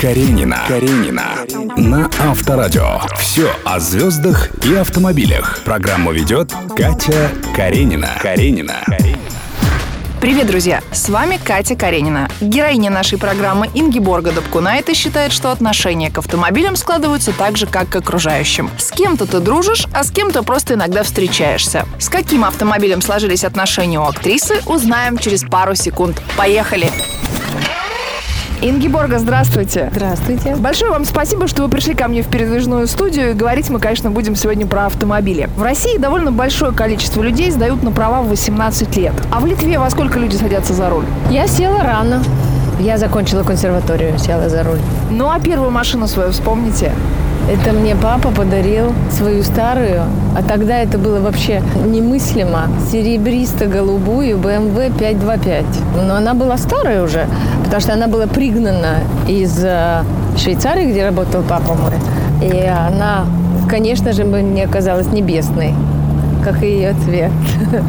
Каренина. Каренина. На Авторадио. Все о звездах и автомобилях. Программу ведет Катя Каренина. Каренина. Привет, друзья! С вами Катя Каренина. Героиня нашей программы Ингиборга Добкунайта считает, что отношения к автомобилям складываются так же, как к окружающим. С кем-то ты дружишь, а с кем-то просто иногда встречаешься. С каким автомобилем сложились отношения у актрисы, узнаем через пару секунд. Поехали! Ингиборга, здравствуйте. Здравствуйте. Большое вам спасибо, что вы пришли ко мне в передвижную студию. И говорить мы, конечно, будем сегодня про автомобили. В России довольно большое количество людей сдают на права в 18 лет. А в Литве во сколько люди садятся за руль? Я села рано. Я закончила консерваторию, села за руль. Ну а первую машину свою вспомните? Это мне папа подарил свою старую, а тогда это было вообще немыслимо. Серебристо-голубую BMW 525. Но она была старая уже, потому что она была пригнана из э, Швейцарии, где работал папа мой. И она, конечно же, мне казалась небесной, как и ее цвет.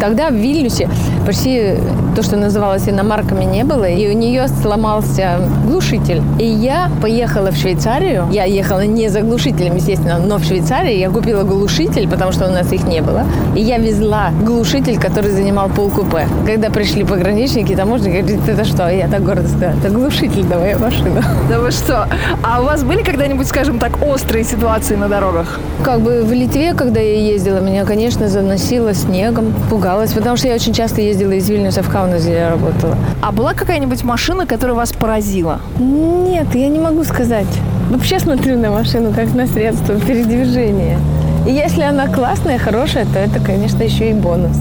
Тогда в Вильнюсе почти то, что называлось иномарками, не было, и у нее сломался глушитель. И я поехала в Швейцарию. Я ехала не за глушителем, естественно, но в Швейцарии я купила глушитель, потому что у нас их не было. И я везла глушитель, который занимал пол купе. Когда пришли пограничники, таможенники говорят, это что? Я так гордо сказала, это глушитель, давай машину. Да вы что? А у вас были когда-нибудь, скажем так, острые ситуации на дорогах? Как бы в Литве, когда я ездила, меня, конечно, заносило снегом, пугалась, потому что я очень часто ездила из Вильнюса в Каунас, где я работала. А была какая-нибудь машина, которая вас поразила? Нет, я не могу сказать. Вообще смотрю на машину как на средство передвижения. И если она классная, хорошая, то это, конечно, еще и бонус.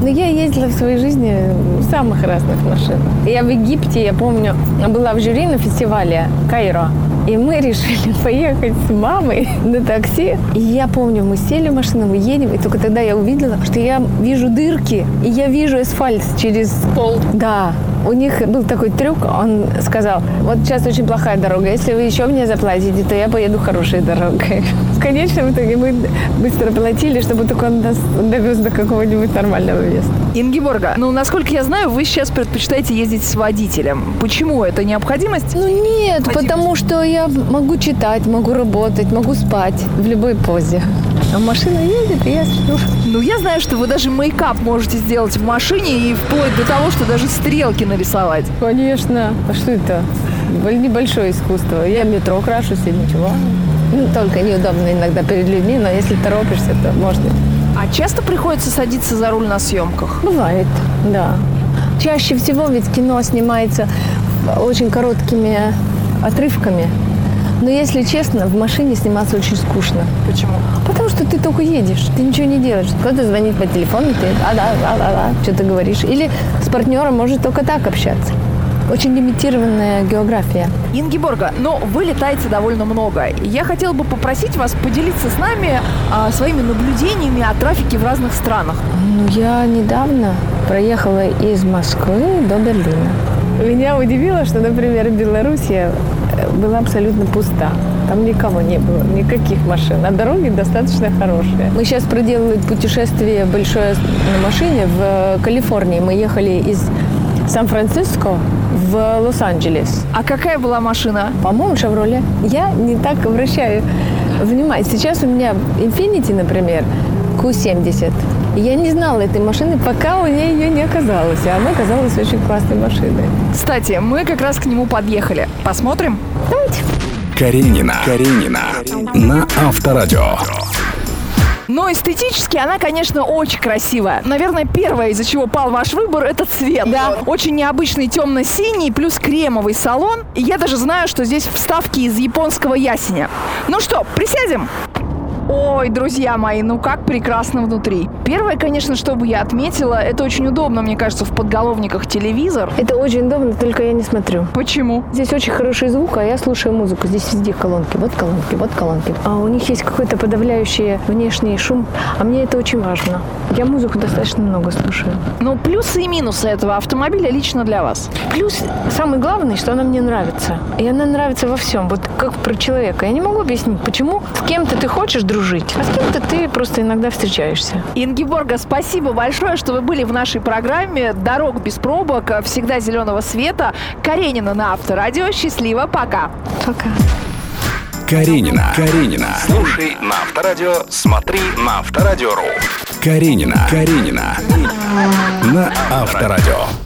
Но я ездила в своей жизни в самых разных машинах. Я в Египте, я помню, была в жюри на фестивале Кайро. И мы решили поехать с мамой на такси. И я помню, мы сели в машину, мы едем, и только тогда я увидела, что я вижу дырки, и я вижу асфальт через пол. Да, у них был такой трюк, он сказал, вот сейчас очень плохая дорога, если вы еще мне заплатите, то я поеду хорошей дорогой. В конечном итоге мы быстро платили, чтобы только он нас довез до какого-нибудь нормального места. Ингеборга, ну, насколько я знаю, вы сейчас предпочитаете ездить с водителем. Почему? Это необходимость? Ну, нет, потому что я могу читать, могу работать, могу спать в любой позе. А машина едет, и я сплю. Ну, я знаю, что вы даже мейкап можете сделать в машине и вплоть до того, что даже стрелки нарисовать. Конечно. А что это? Небольшое искусство. Я в метро крашусь и ничего. Ну, только неудобно иногда перед людьми, но если торопишься, то можно. А часто приходится садиться за руль на съемках? Бывает, да. Чаще всего ведь кино снимается очень короткими отрывками. Но если честно, в машине сниматься очень скучно. Почему? Потому что ты только едешь, ты ничего не делаешь. Кто-то звонит по телефону, ты да, да, да, да, да, что-то говоришь. Или с партнером может только так общаться. Очень лимитированная география. Ингиборга, но вы летаете довольно много. Я хотела бы попросить вас поделиться с нами а, своими наблюдениями о трафике в разных странах. Ну, я недавно проехала из Москвы до Берлина. Меня удивило, что, например, Белоруссия была абсолютно пуста. Там никого не было, никаких машин. А дороги достаточно хорошие. Мы сейчас проделали путешествие большое на машине в Калифорнии. Мы ехали из Сан-Франциско в Лос-Анджелес. А какая была машина? По-моему, Шевроле. Я не так обращаю внимание. Сейчас у меня Infiniti, например, Q70. Я не знала этой машины, пока у нее ее не оказалось. И она оказалась очень классной машиной. Кстати, мы как раз к нему подъехали. Посмотрим? Давайте. Каренина. Каренина. На Авторадио. Но эстетически она, конечно, очень красивая. Наверное, первое, из-за чего пал ваш выбор, это цвет. Да. Очень необычный темно-синий плюс кремовый салон. И я даже знаю, что здесь вставки из японского ясеня. Ну что, присядем? Ой, друзья мои, ну как прекрасно внутри. Первое, конечно, что бы я отметила, это очень удобно, мне кажется, в подголовниках телевизор. Это очень удобно, только я не смотрю. Почему? Здесь очень хороший звук, а я слушаю музыку. Здесь везде колонки. Вот колонки, вот колонки. А у них есть какой-то подавляющий внешний шум, а мне это очень важно. Я музыку достаточно много слушаю. Ну, плюсы и минусы этого автомобиля лично для вас. Плюс, самый главный, что она мне нравится. И она нравится во всем. Вот как про человека. Я не могу объяснить, почему с кем-то ты хочешь дружить, дружить. А с кем-то ты просто иногда встречаешься. Ингиборга, спасибо большое, что вы были в нашей программе «Дорог без пробок», всегда зеленого света. Каренина на Авторадио. Счастливо, пока. Пока. Каренина. Каренина. Слушай на Авторадио, смотри на Авторадио.ру. Каренина. Каренина. На Авторадио.